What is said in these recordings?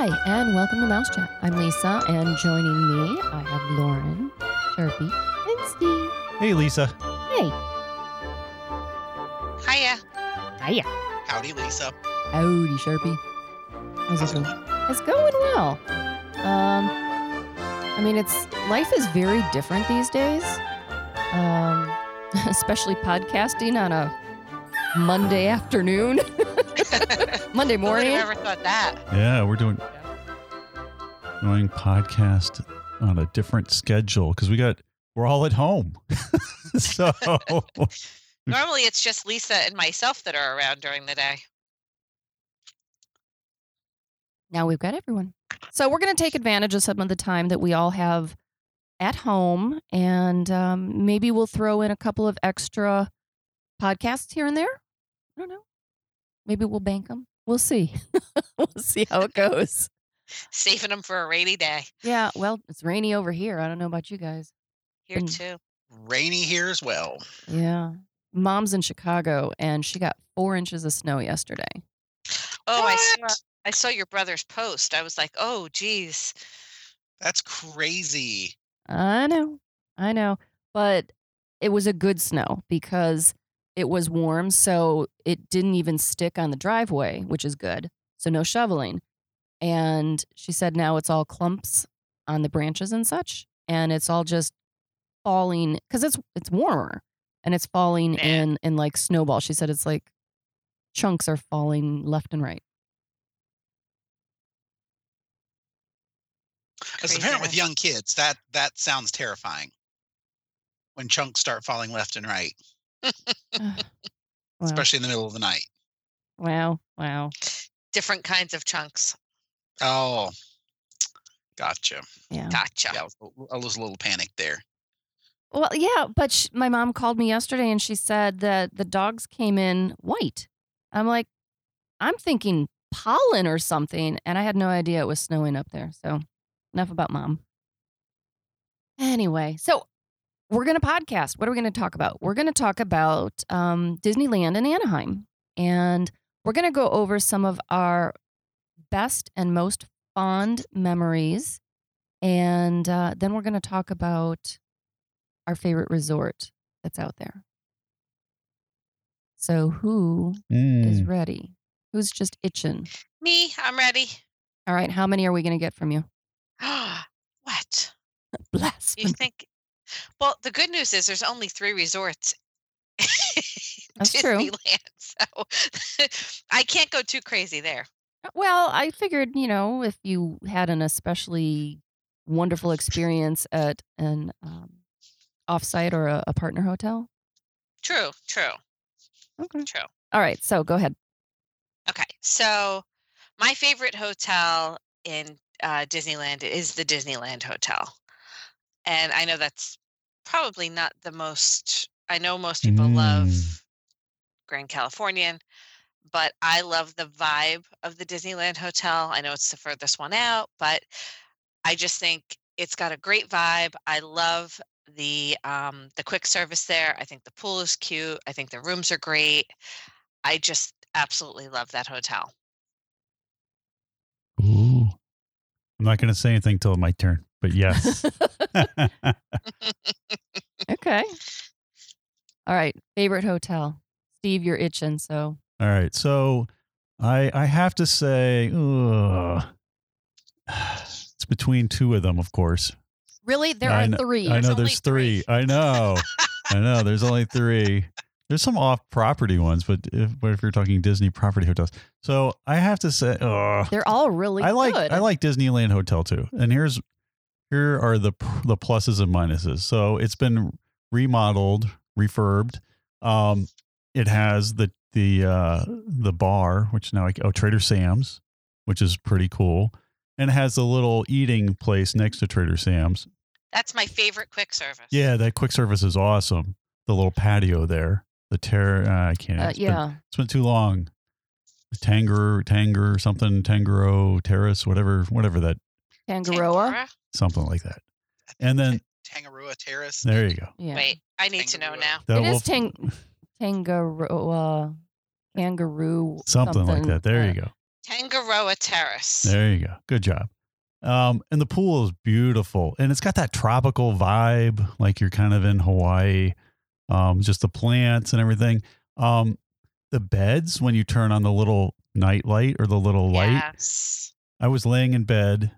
Hi, and welcome to Mouse Chat. I'm Lisa, and joining me, I have Lauren, Sharpie, and Steve. Hey, Lisa. Hey. Hiya. Hiya. Howdy, Lisa. Howdy, Sharpie. How's it going? going? It's going well. Um, I mean, it's life is very different these days. Um, especially podcasting on a Monday afternoon, Monday Who would morning. have ever thought that? Yeah, we're doing doing podcast on a different schedule because we got we're all at home. so Normally, it's just Lisa and myself that are around during the day. Now we've got everyone. So we're going to take advantage of some of the time that we all have at home, and um, maybe we'll throw in a couple of extra podcasts here and there. I don't know. Maybe we'll bank them. We'll see. we'll see how it goes. Saving them for a rainy day. Yeah. Well, it's rainy over here. I don't know about you guys. Here Mm. too. Rainy here as well. Yeah. Mom's in Chicago, and she got four inches of snow yesterday. Oh, I saw, I saw your brother's post. I was like, oh, geez. That's crazy. I know, I know, but it was a good snow because it was warm, so it didn't even stick on the driveway, which is good. So no shoveling. And she said now it's all clumps on the branches and such, and it's all just falling because it's it's warmer and it's falling Yeah. in in like snowball. She said it's like chunks are falling left and right. As a parent with young kids, that that sounds terrifying. When chunks start falling left and right, wow. especially in the middle of the night. wow, wow, Different kinds of chunks. Oh, gotcha. yeah. Gotcha. Yeah, I was, a- I was a little panicked there. Well, yeah, but sh- my mom called me yesterday and she said that the dogs came in white. I'm like, I'm thinking pollen or something, and I had no idea it was snowing up there. So, enough about mom. Anyway, so we're going to podcast. What are we going to talk about? We're going to talk about um, Disneyland in Anaheim, and we're going to go over some of our best and most fond memories, and uh, then we're going to talk about our favorite resort that's out there. So, who is Mm, ready? Who's just itching? Me, I'm ready. All right, how many are we going to get from you? what? Bless. You think? Well, the good news is there's only three resorts. That's true. Disneyland, so I can't go too crazy there. Well, I figured, you know, if you had an especially wonderful experience at an um, offsite or a, a partner hotel. True, true, Okay. true. All right, so go ahead. Okay, so my favorite hotel in uh, Disneyland is the Disneyland Hotel, and I know that's probably not the most. I know most people Mm. love Grand Californian, but I love the vibe of the Disneyland Hotel. I know it's the furthest one out, but I just think it's got a great vibe. I love the um, the quick service there. I think the pool is cute. I think the rooms are great. I just absolutely love that hotel. I'm not going to say anything till my turn, but yes. okay. All right, favorite hotel. Steve, you're itching, so All right. So I I have to say, ugh. it's between two of them, of course. really there I are kn- three. I know There's there's three. I know. I know. There's only three. There's some off-property ones, but if, but if you're talking Disney property hotels, so I have to say, ugh, They're all really I like good. I like Disneyland Hotel too. And here's here are the the pluses and minuses. So it's been remodeled, refurbed. Um, it has the the uh, the bar, which now I, oh Trader Sam's, which is pretty cool, and it has a little eating place next to Trader Sam's. That's my favorite quick service. Yeah, that quick service is awesome. The little patio there, the ter uh, I can't. Uh, it's been- yeah. it's been too long. Tanger, Tanger, something, Tangaro Terrace, whatever, whatever that, Tangaroa. Tangaroa? something like that. And then Tangaroa Terrace. there you go. Yeah. Wait, I need to know now. That it will- is tang- Tangaroa. Kangaroo. something, like that. There uh, you go. Tangaroa Terrace. There you go. Good job. Um, and the pool is beautiful, and it's got that tropical vibe, like you're kind of in Hawaii. Um, just the plants and everything. Um, the beds when you turn on the little night light or the little light. Yes. I was laying in bed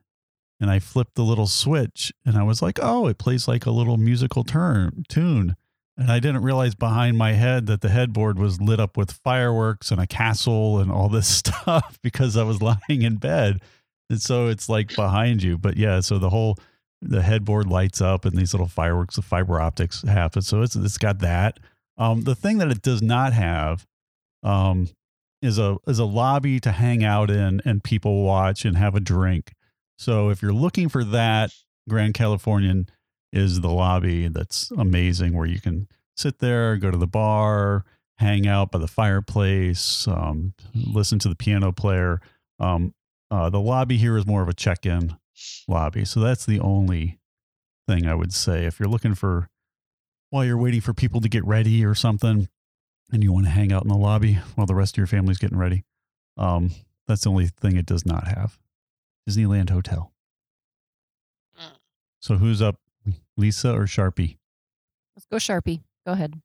and I flipped the little switch and I was like, oh, it plays like a little musical turn tune. And I didn't realize behind my head that the headboard was lit up with fireworks and a castle and all this stuff because I was lying in bed. And so it's like behind you. But yeah, so the whole the headboard lights up and these little fireworks of fiber optics happen. So it's it's got that. Um, the thing that it does not have um, is a is a lobby to hang out in and people watch and have a drink. So if you're looking for that, Grand Californian is the lobby that's amazing where you can sit there, go to the bar, hang out by the fireplace, um, listen to the piano player. Um, uh, the lobby here is more of a check-in lobby, so that's the only thing I would say if you're looking for while you're waiting for people to get ready or something and you want to hang out in the lobby while the rest of your family's getting ready. Um, that's the only thing it does not have. Disneyland Hotel. Mm. So who's up, Lisa or Sharpie? Let's go Sharpie. Go ahead.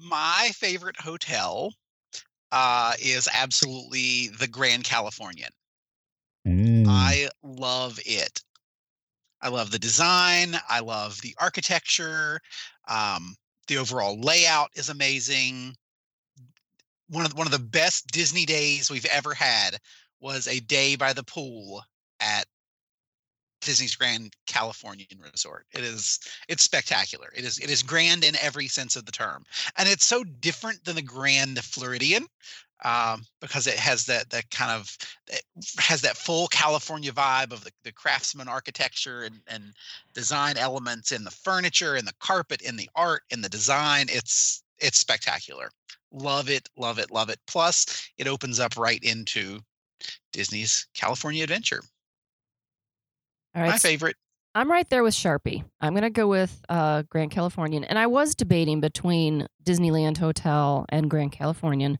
My favorite hotel uh, is absolutely the Grand Californian. Mm. I love it. I love the design. I love the architecture. Um, the overall layout is amazing. One of one of the best Disney days we've ever had was a day by the pool at Disney's Grand Californian Resort. It is it's spectacular. It is it is grand in every sense of the term, and it's so different than the Grand Floridian um, because it has that that kind of it has that full California vibe of the, the craftsman architecture and, and design elements in the furniture and the carpet in the art in the design. It's it's spectacular. Love it, love it, love it. Plus, it opens up right into Disney's California Adventure. All right. My favorite. I'm right there with Sharpie. I'm going to go with uh, Grand Californian. And I was debating between Disneyland Hotel and Grand Californian,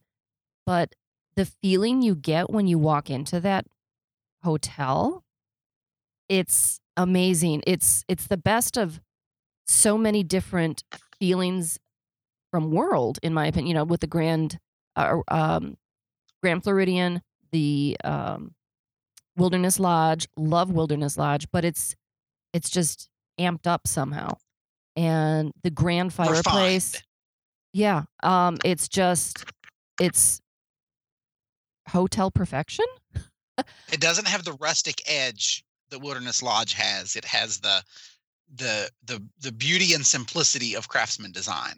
but the feeling you get when you walk into that hotel, it's amazing. It's it's the best of so many different feelings from World, in my opinion. You know, with the Grand uh, um, Grand Floridian, the um, Wilderness Lodge, love Wilderness Lodge, but it's it's just amped up somehow. And the grand fireplace, yeah, um, it's just it's hotel perfection. It doesn't have the rustic edge that Wilderness Lodge has. It has the the the the beauty and simplicity of craftsman design.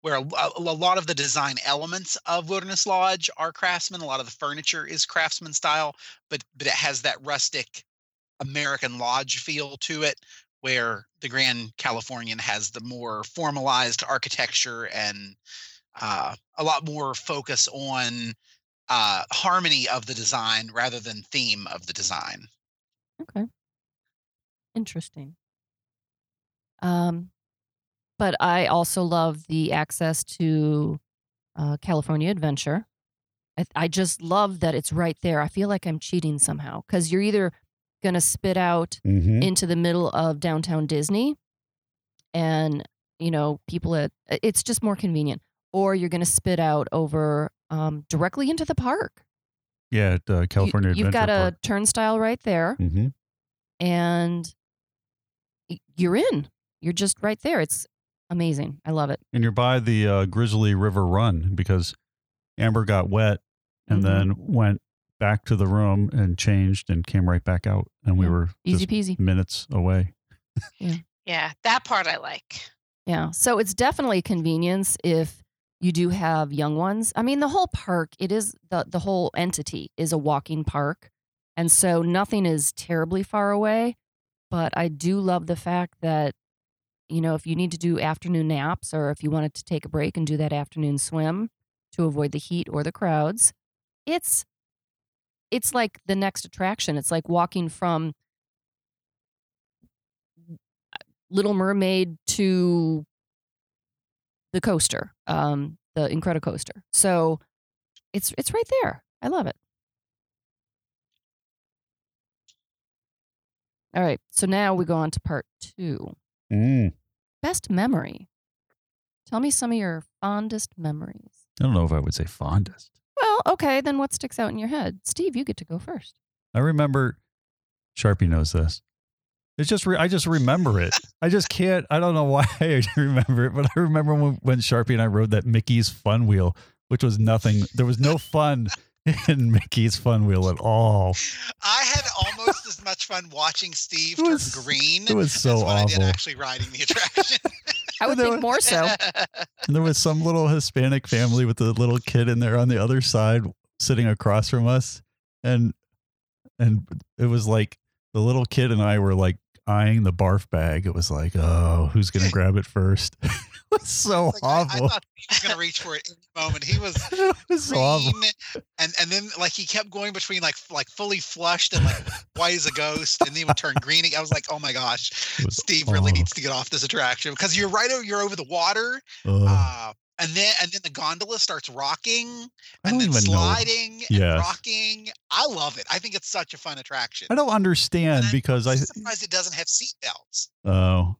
Where a, a lot of the design elements of Wilderness Lodge are craftsman, a lot of the furniture is craftsman style, but but it has that rustic American lodge feel to it, where the Grand Californian has the more formalized architecture and uh, a lot more focus on uh, harmony of the design rather than theme of the design. Okay. Interesting. Um, but I also love the access to uh, California Adventure. I, I just love that it's right there. I feel like I'm cheating somehow because you're either going to spit out Mhm. into the middle of downtown Disney and, you know, people at it's just more convenient, or you're going to spit out over um, directly into the park. Yeah, at uh, California you, You've got Adventure a turnstile right there Park. Mhm. and you're in. You're just right there. It's amazing. I love it. And you're by the uh, Grizzly River Run because Amber got wet and Mhm. then went back to the room and changed and came right back out. And we Yeah. were Easy peasy. minutes away. Yeah, that part I like. Yeah. So it's definitely a convenience if you do have young ones. I mean, the whole park, it is the the whole entity is a walking park. And so nothing is terribly far away, but I do love the fact that you know, if you need to do afternoon naps or if you wanted to take a break and do that afternoon swim to avoid the heat or the crowds, it's it's like the next attraction. It's like walking from uh, Little Mermaid to the coaster, um, the Incredicoaster. So it's it's right there. I love it. All right. So now we go on to part two. Mm. Best memory. Tell me some of your fondest memories. I don't know if I would say fondest. Well, okay. Then what sticks out in your head? Steve, you get to go first. I remember Sharpie knows this. It's just re- I just remember it. I just can't. I don't know why I remember it, but I remember when, when Sharpie and I rode that Mickey's Fun Wheel, which was nothing. There was no fun in Mickey's Fun Wheel at all. I had almost as much fun watching Steve It turn green It was so as when I did awful. actually riding the attraction. I would There think was- more so. And there was some little Hispanic family with a little kid in there on the other side sitting across from us. And and it was like the little kid and I were like eyeing the barf bag. It was like, oh, who's gonna grab it first? it was so Like, I, I awful. thought he was to reach for it in the moment. He was it was so green, awful. and and then like he kept going between like like fully flushed and like white as a ghost, and then he would turn green. I was like, oh my gosh, Steve really needs to get off this attraction because you're right over you're over the water, uh, and then and then the gondola starts rocking and then even know. sliding and Yes. rocking. I love it. I think it's such a fun attraction. I don't understand And I'm because I really surprised it doesn't have seat belts. oh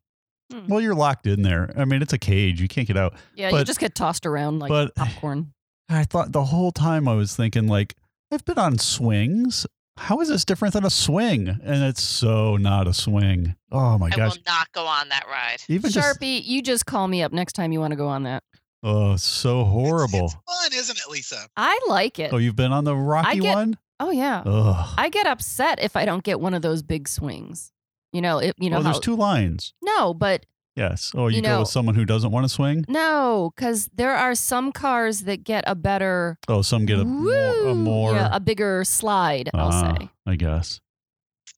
Hmm. well you're locked in there. I mean it's a cage. You can't get out. Yeah, you just get tossed around like but- popcorn. I thought the whole time I was thinking like I've been on swings. How is this different than a swing? And it's so not a swing. Oh my I gosh. I will not go on that ride. Even just Sharpie, you just call me up next time you want to go on that. Oh, so horrible. It's, fun, isn't it, Lisa? I like it. oh, you've been on the rocky get- one? Oh yeah. Ugh. I get upset if I don't get one of those big swings. You know, it, you know oh, how there's two lines. No, but Yes. Oh, you, You go with someone who doesn't want to swing? no, cuz there are some cars that get a better Oh, some get a more, a more yeah, a bigger slide, I'll Ah, say. I guess.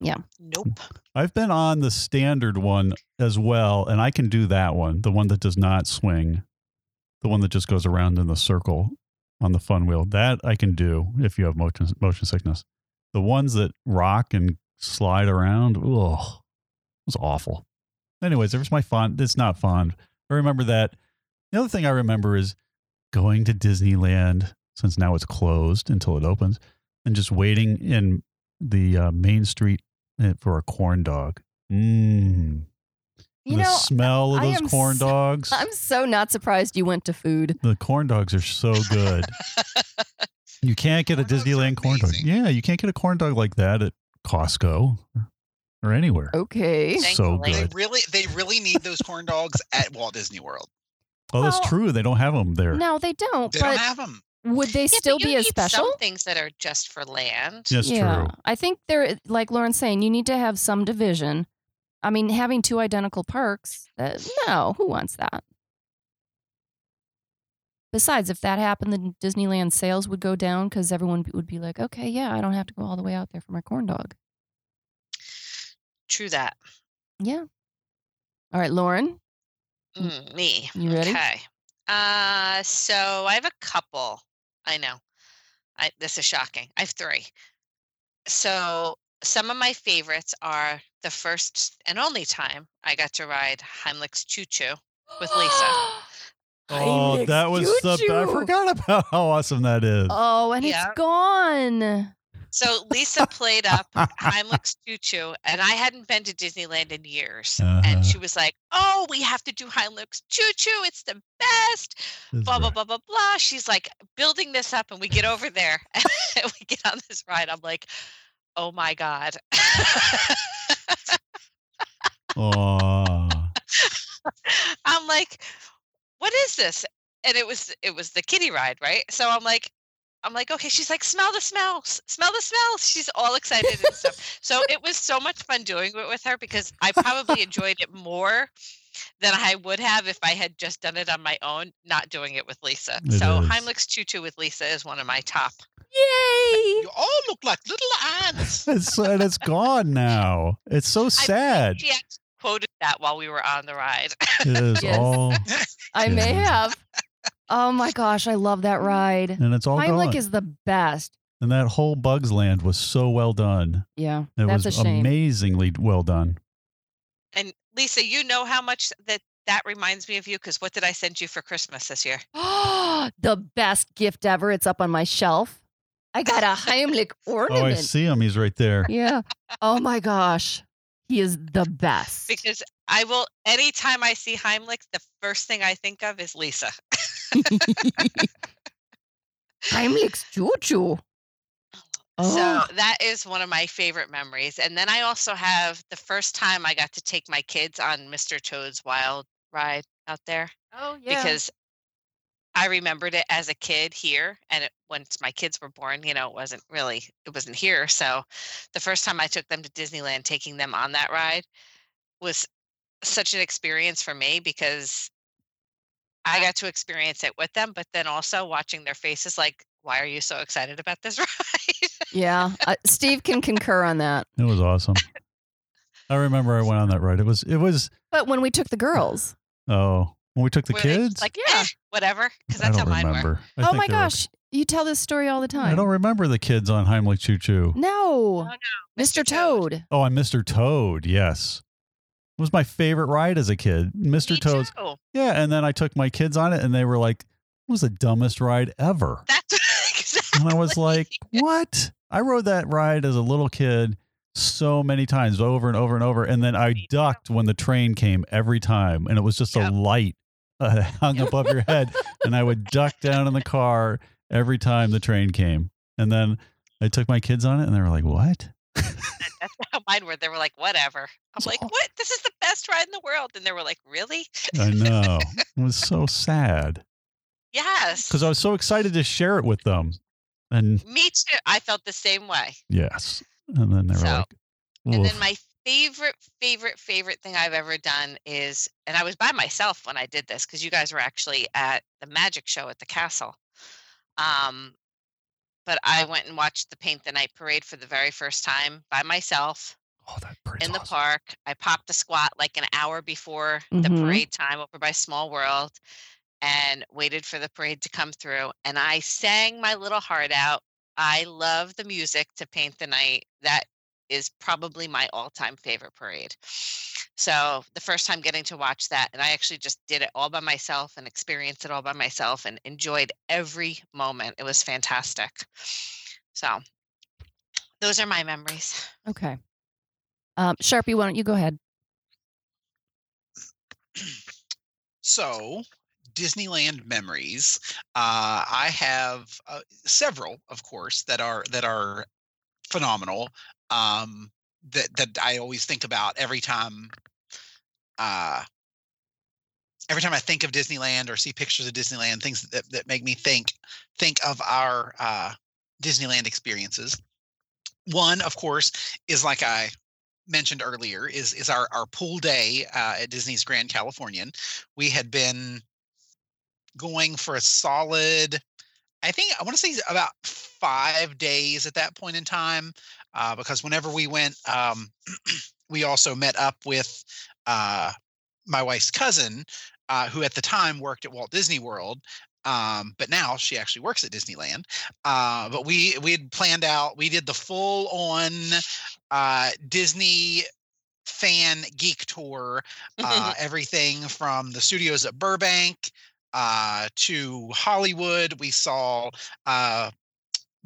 Yeah. Nope. I've been on the standard one as well, and I can do that one, the one that does not swing, the one that just goes around in the circle on the fun wheel. That I can do if you have motion motion sickness. The ones that rock and slide around, it was awful. Anyways, there's my fond. It's not fond. I remember that. The other thing I remember is going to Disneyland since now it's closed until it opens, and just waiting in the uh, Main Street uh, for a corn dog. Mmm. You the know, smell of I those am corn so- dogs. I'm so not surprised you went to food. the corn dogs are so good. you can't get a Corn dogs are Disneyland corn dog. Yeah, you can't get a corn dog like that at Costco or anywhere. Okay. so Thankfully. They good. really, they really need those corn dogs at Walt Disney World. Oh, that's true. They don't have them there. No, they don't. They but don't have them. would they Yeah, but still you be as special? Some things that are just for land. That's yeah, true. I think they're like Lauren's saying, you need to have some division. I mean, having two identical parks, uh, no, who wants that? Besides, if that happened, the Disneyland sales would go down because everyone would be like, okay, yeah, I don't have to go all the way out there for my corn dog. True that. Yeah. All right, Lauren. Mm. Mm, me. You ready? Okay. Uh, so I have a couple. I know. I this is shocking. I have three. So some of my favorites are the first and only time I got to ride Heimlich's Choo Choo with Lisa. Oh, Heimlich's that was the. Best I forgot about how awesome that is. Oh, and Yeah. it's gone. So Lisa played up Heimlich's Choo Choo, and I hadn't been to Disneyland in years. Uh-huh. And she was like, "Oh, we have to do Heimlich's Choo Choo. It's the best." That's blah blah right. blah blah blah. She's like building this up, and we get over there, and we get on this ride. I'm like, "Oh my god!" Aw. I'm like, "What is this?" And it was it was the kitty ride, right? So I'm like. I'm like, okay. She's like, smell the smell, smell the smell. She's all excited and stuff. So it was so much fun doing it with her because I probably enjoyed it more than I would have if I had just done it on my own, not doing it with Lisa. It so is. Heimlich's Choo Choo with Lisa is one of my top. Yay! You all look like little ants. It's and it's gone now. It's so sad. She actually quoted that while we were on the ride. It is Yes. all I may have. Oh my gosh, I love that ride. and it's all Heimlich gone. is the best. and that whole Bugs Land was so well done. Yeah, It that's was a shame. amazingly well done. And Lisa, you know how much that that reminds me of you because what did I send you for Christmas this year? Oh, the best gift ever. It's up on my shelf. I got a Heimlich ornament. Oh, I see him. He's right there. yeah. Oh my gosh. He is the best. because I will anytime I see Heimlich, the first thing I think of is Lisa. Heimlich's choo-choo. Oh, So that is one of my favorite memories. And then I also have the first time I got to take my kids on Mr. Toad's Wild Ride out there oh yeah. because I remembered it as a kid here. And it, once my kids were born, you know, it wasn't really, it wasn't here. So the first time I took them to Disneyland, taking them on that ride was such an experience for me because I got to experience it with them, but then also watching their faces like, why are you so excited about this ride? yeah. Uh, Steve can concur on that. It was awesome. I remember I went on that ride. It was it was But when we took the girls, oh when we took the Were they kids. like, Yeah. "Eh, whatever, because I that's how don't mine were. remember. I oh think my they were- gosh, you tell this story all the time. I don't remember the kids on Heimlich Choo Choo. no, no, Mr. Mr. Toad. Toad. Oh, and Mr. Toad. Yes, it was my favorite ride as a kid. Mr. Me Toad's. too. Yeah, and then I took my kids on it, and they were like, "It was the dumbest ride ever." That's exactly. And I was like, "What?" I rode that ride as a little kid so many times, over and over and over, and then I Me too. ducked when the train came every time, and it was just Yep. a light uh, hung above your head, and I would duck down in the car every time the train came, and then I took my kids on it, and they were like, "What?" That's how mine were. They were like, whatever. I'm So- like, what? This is the best ride in the world. And they were like, really? I know. It was so sad Yes. because I was so excited to share it with them. And Me too. I felt the same way. yes. And then they were So, like, And then my favorite, favorite, favorite thing I've ever done is, and I was by myself when I did this because you guys were actually at the magic show at the castle. Um, but I went and watched the Paint the Night parade for the very first time by myself oh, that in the awesome. park. I popped a squat like an hour before the Mhm. parade time over by Small World and waited for the parade to come through. And I sang my little heart out. I love the music to Paint the Night. That is probably my all time favorite parade. So the first time getting to watch that, and I actually just did it all by myself and experienced it all by myself and enjoyed every moment. It was fantastic. So those are my memories. Okay. Um, Sharpie, why don't you go ahead? So, Disneyland memories. Uh, I have uh, several, of course, that are that are phenomenal. Um, that that I always think about every time. Uh, every time I think of Disneyland or see pictures of Disneyland, things that, that make me think think of our uh, Disneyland experiences. One, of course, is like I mentioned earlier is is our our pool day uh, at Disney's Grand Californian. We had been going for a solid, I think I want to say about five days at that point in time, uh, because whenever we went, um, we also met up with uh, my wife's cousin, uh, who at the time worked at Walt Disney World. Um, but now she actually works at Disneyland. Uh, but we we had planned out. We did the full on uh, Disney fan geek tour. Uh, everything from the studios at Burbank uh, to Hollywood. We saw uh,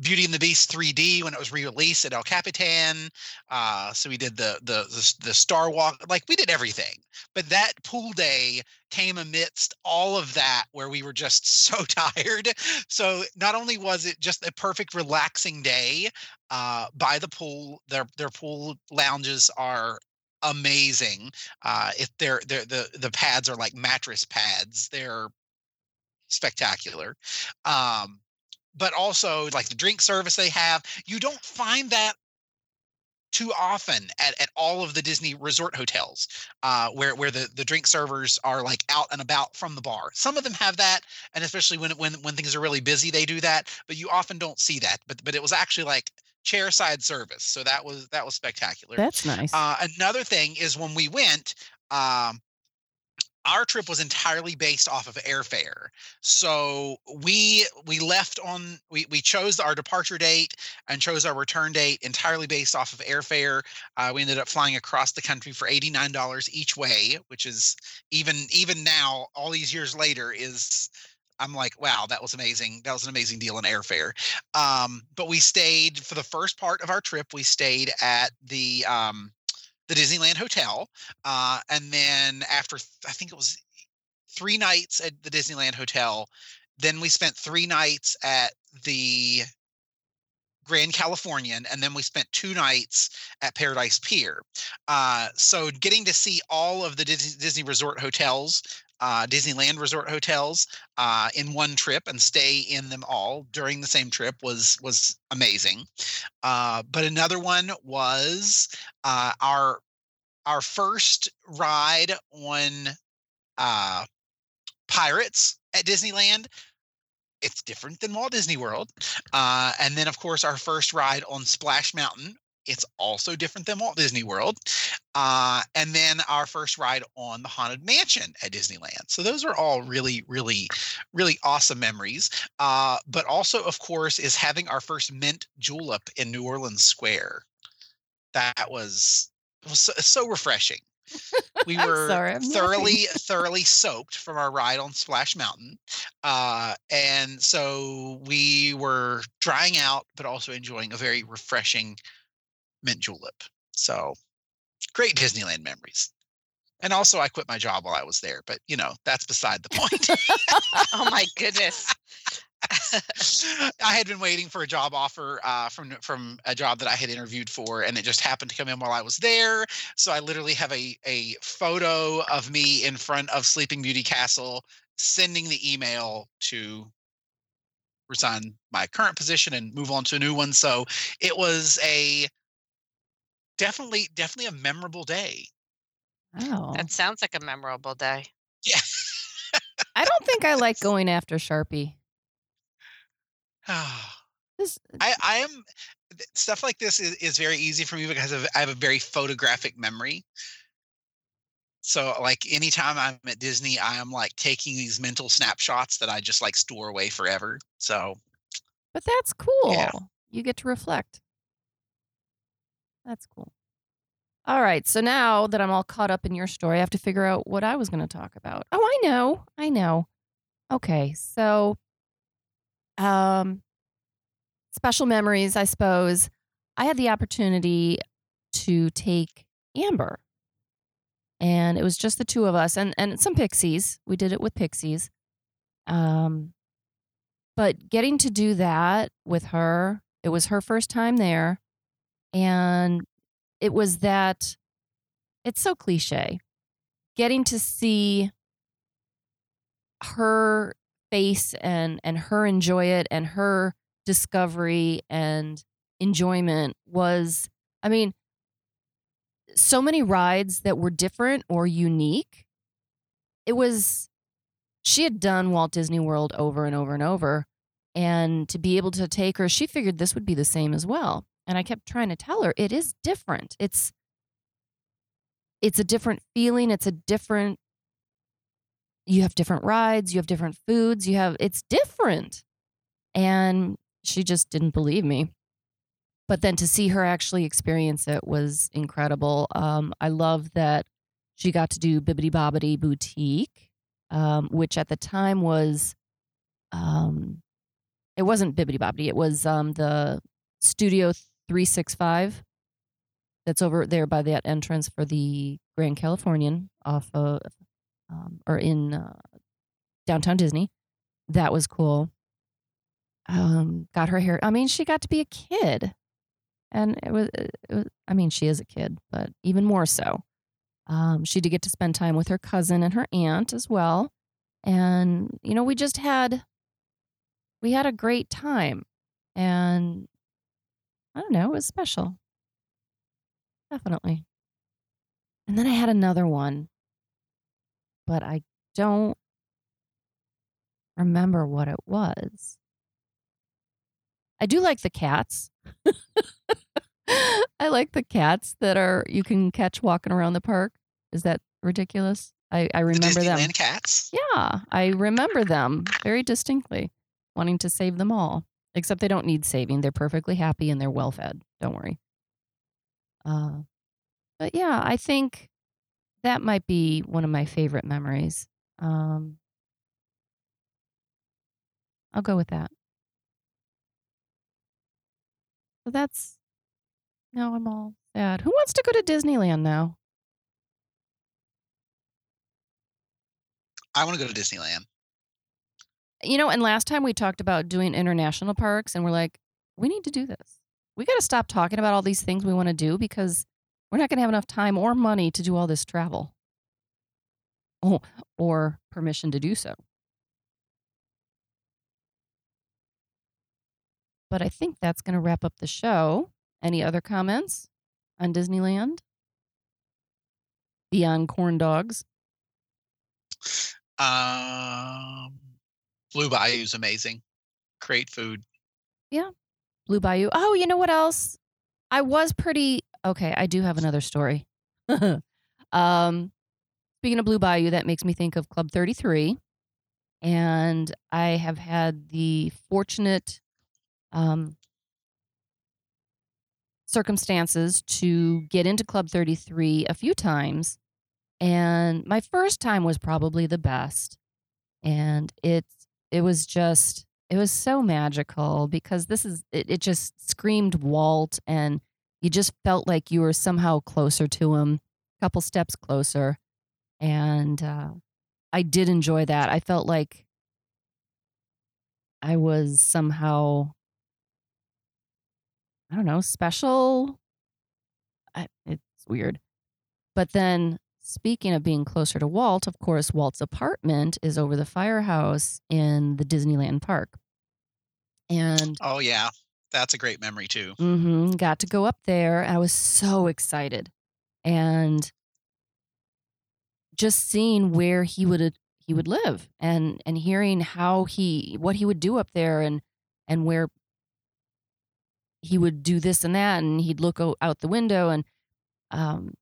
Beauty and the Beast 3D when it was re-released at El Capitan. Uh, so we did the, the the the Star Walk. Like we did everything. But that pool day came amidst all of that where we were just so tired. So not only was it just a perfect relaxing day uh, by the pool, their their pool lounges are amazing. Uh, if they're they're the the pads are like mattress pads, they're spectacular. Um, but also like the drink service they have, you don't find that too often at, at all of the Disney resort hotels, uh, where where the, the drink servers are like out and about from the bar. Some of them have that, and especially when when when things are really busy, they do that. But you often don't see that. But but it was actually like chairside service, so that was that was spectacular. That's nice. Uh, another thing is when we went, um, our trip was entirely based off of airfare. So we we left on we we chose our departure date and chose our return date entirely based off of airfare. Uh, we ended up flying across the country for eighty nine dollars each way, which is even even now all these years later is I'm like, wow, that was amazing. That was an amazing deal on airfare. Um, but we stayed for the first part of our trip. We stayed at the um, the Disneyland Hotel, uh, and then after I think it was three nights at the Disneyland Hotel, then we spent three nights at the Grand Californian, and then we spent two nights at Paradise Pier. Uh, so getting to see all of the Disney, Disney Resort hotels, uh, Disneyland Resort hotels, uh, in one trip and stay in them all during the same trip was was amazing. Uh, but another one was uh, our our first ride on uh, Pirates at Disneyland it's different than Walt Disney World. Uh, and then, of course, our first ride on Splash Mountain. It's also different than Walt Disney World. Uh, and then our first ride on the Haunted Mansion at Disneyland. So those are all really, really, really awesome memories. Uh, but also, of course, is having our first mint julep in New Orleans Square. That was was so, so refreshing we were sorry, thoroughly thoroughly soaked from our ride on Splash Mountain, uh, and so we were drying out, but also enjoying a very refreshing mint julep. So great Disneyland memories. And also, I quit my job while I was there, but you know that's beside the point. oh my goodness! I had been waiting for a job offer uh, from from a job that I had interviewed for, and it just happened to come in while I was there. So I literally have a a photo of me in front of Sleeping Beauty Castle, sending the email to resign my current position and move on to a new one. So it was a definitely definitely a memorable day. Oh, That sounds like a memorable day. Yeah. I don't think I like going after Sharpie. Ah. Uh I This, I am stuff like this is, is very easy for me because of, I have a very photographic memory. So like anytime I'm at Disney, I am like taking these mental snapshots that I just like store away forever. So but that's cool. Yeah. You get to reflect. That's cool. All right. So now that I'm all caught up in your story, I have to figure out what I was going to talk about. Oh, I know. I know. Okay. So, um, special memories, I suppose. I had the opportunity to take Amber, and it was just the two of us and, and some pixies. We did it with pixies. Um, but getting to do that with her, it was her first time there. And it was that, it's so cliche. Getting to see her face and and her enjoy it and her discovery and enjoyment was I mean so many rides that were different or unique. It was she had done Walt Disney World over and over and over and to be able to take her she figured this would be the same as well. And I kept trying to tell her it is different. It's it's a different feeling, it's a different you have different rides, you have different foods, you have it's different. And she just didn't believe me. But then to see her actually experience it was incredible. Um, I love that she got to do Bibbidi Bobbidi Boutique, um, which at the time was, um, it wasn't Bibbidi Bobbidi, it was um, the Studio 365 that's over there by that entrance for the Grand Californian off of um, or in uh, downtown Disney. That was cool. Um, got her hair. I mean, she got to be a kid, and it was, it was. I mean, she is a kid, but even more so. Um, she did get to spend time with her cousin and her aunt as well, and you know, we just had we had a great time, and I don't know, it was special, definitely. And then I had another one but I don't remember what it was. I do like the cats. I like the cats that are you can catch walking around the park. Is that ridiculous? I, I the remember them. Cats. Yeah, I remember them very distinctly, wanting to save them all. Except they don't need saving. They're perfectly happy and they're well fed. Don't worry. Uh, but yeah, I think that might be one of my favorite memories. Um, I'll go with that. So that's now I'm all Sad. Who wants to go to Disneyland now? I want to go to Disneyland. You know, and last time we talked about doing international parks, and we're like, we need to do this. We got to stop talking about all these things we want to do because we're not going to have enough time or money to do all this travel. Oh, or permission to do so. But I think that's going to wrap up the show. Any other comments on Disneyland? Beyond corn dogs? Um, Blue Bayou is amazing. Great food. Yeah. Blue Bayou. Oh, you know what else? I was pretty okay. I do have another story. um, speaking of Blue Bayou, that makes me think of Club 33. And I have had the fortunate um, circumstances to get into Club 33 a few times. And my first time was probably the best. And it's it was just it was so magical because this is it, it just screamed Walt and you just felt like you were somehow closer to him, a couple steps closer. And uh, I did enjoy that. I felt like I was somehow, I don't know, special. I, it's weird. But then, speaking of being closer to Walt, of course, Walt's apartment is over the firehouse in the Disneyland park. And Oh yeah, that's a great memory too. hmm Got to go up there. I was so excited, and just seeing where he would he would live, and and hearing how he what he would do up there, and and where he would do this and that, and he'd look out the window, and um,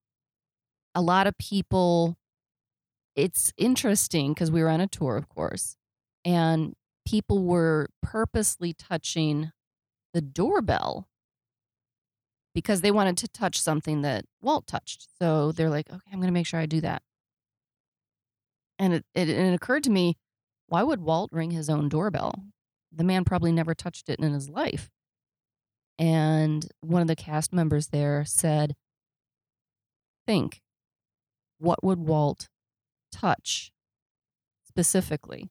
a lot of people. It's interesting because we were on a tour, of course, and people were purposely touching the doorbell because they wanted to touch something that Walt touched. So they're like, okay, I'm going to make sure I do that. And it, it, it occurred to me, why would Walt ring his own doorbell? The man probably never touched it in his life. And one of the cast members there said, think, what would Walt touch specifically?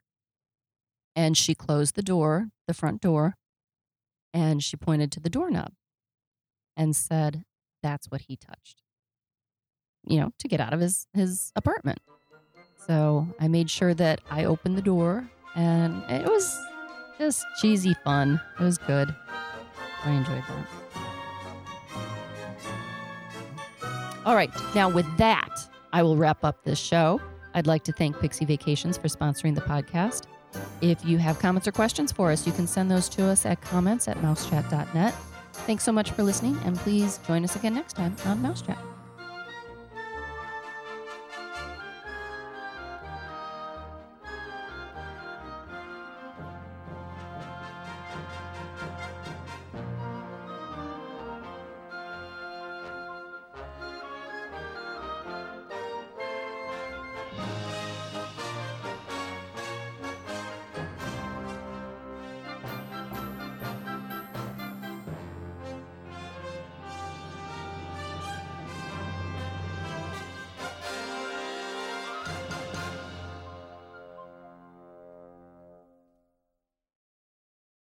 And she closed the door, the front door, and she pointed to the doorknob and said, That's what he touched, you know, to get out of his, his apartment. So I made sure that I opened the door and it was just cheesy fun. It was good. I enjoyed that. All right. Now, with that, I will wrap up this show. I'd like to thank Pixie Vacations for sponsoring the podcast. If you have comments or questions for us, you can send those to us at comments at mousechat.net. Thanks so much for listening, and please join us again next time on Mousechat.